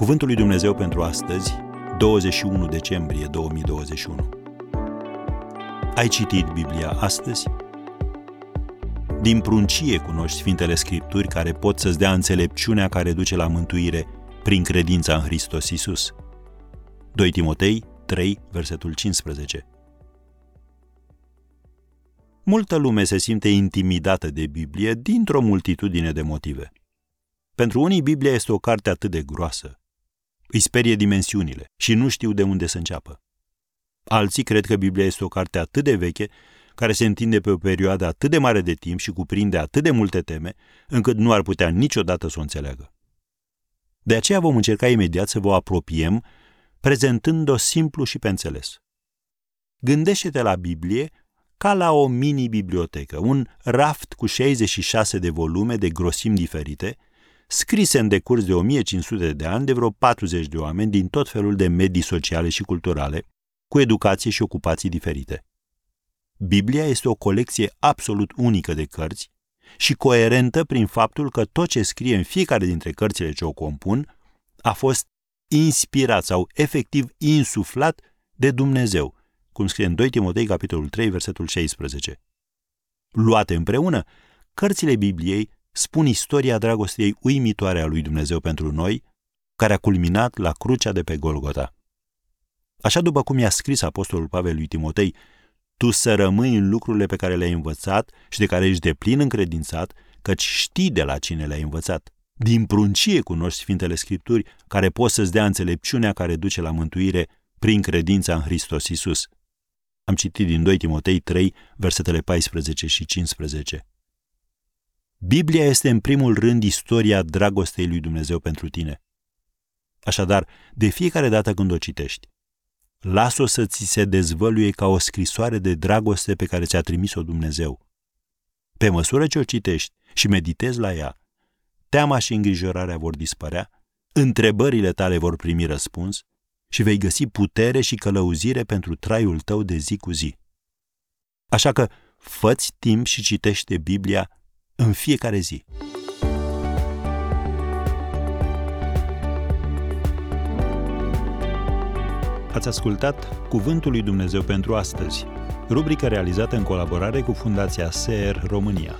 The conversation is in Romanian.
Cuvântul lui Dumnezeu pentru astăzi, 21 decembrie 2021. Ai citit Biblia astăzi? Din pruncie cunoști Sfintele Scripturi care pot să-ți dea înțelepciunea care duce la mântuire prin credința în Hristos Isus. 2 Timotei 3, versetul 15. Multă lume se simte intimidată de Biblie dintr-o multitudine de motive. Pentru unii, Biblia este o carte atât de groasă, îi sperie dimensiunile și nu știu de unde să înceapă. Alții cred că Biblia este o carte atât de veche, care se întinde pe o perioadă atât de mare de timp și cuprinde atât de multe teme, încât nu ar putea niciodată să o înțeleagă. De aceea vom încerca imediat să vă apropiem, prezentând-o simplu și pe înțeles. Gândește-te la Biblie ca la o mini-bibliotecă, un raft cu 66 de volume de grosimi diferite, scrise în decurs de 1500 de ani de vreo 40 de oameni din tot felul de medii sociale și culturale, cu educație și ocupații diferite. Biblia este o colecție absolut unică de cărți și coerentă prin faptul că tot ce scrie în fiecare dintre cărțile ce o compun a fost inspirat sau efectiv insuflat de Dumnezeu, cum scrie în 2 Timotei, capitolul 3, versetul 16. Luate împreună, cărțile Bibliei spun istoria dragostei uimitoare a lui Dumnezeu pentru noi, care a culminat la crucea de pe Golgota. Așa după cum i-a scris apostolul Pavel lui Timotei, tu să rămâi în lucrurile pe care le-ai învățat și de care ești deplin încredințat, căci știi de la cine le-ai învățat. Din pruncie cunoști Sfintele Scripturi, care pot să-ți dea înțelepciunea care duce la mântuire prin credința în Hristos Isus. Am citit din 2 Timotei 3, versetele 14 și 15. Biblia este în primul rând istoria dragostei lui Dumnezeu pentru tine. Așadar, de fiecare dată când o citești, lasă-o să ți se dezvăluie ca o scrisoare de dragoste pe care ți-a trimis-o Dumnezeu. Pe măsură ce o citești și meditezi la ea, teama și îngrijorarea vor dispărea, întrebările tale vor primi răspuns și vei găsi putere și călăuzire pentru traiul tău de zi cu zi. Așa că, fă timp și citește Biblia în fiecare zi. Ați ascultat Cuvântul lui Dumnezeu pentru astăzi, rubrica realizată în colaborare cu Fundația SER România.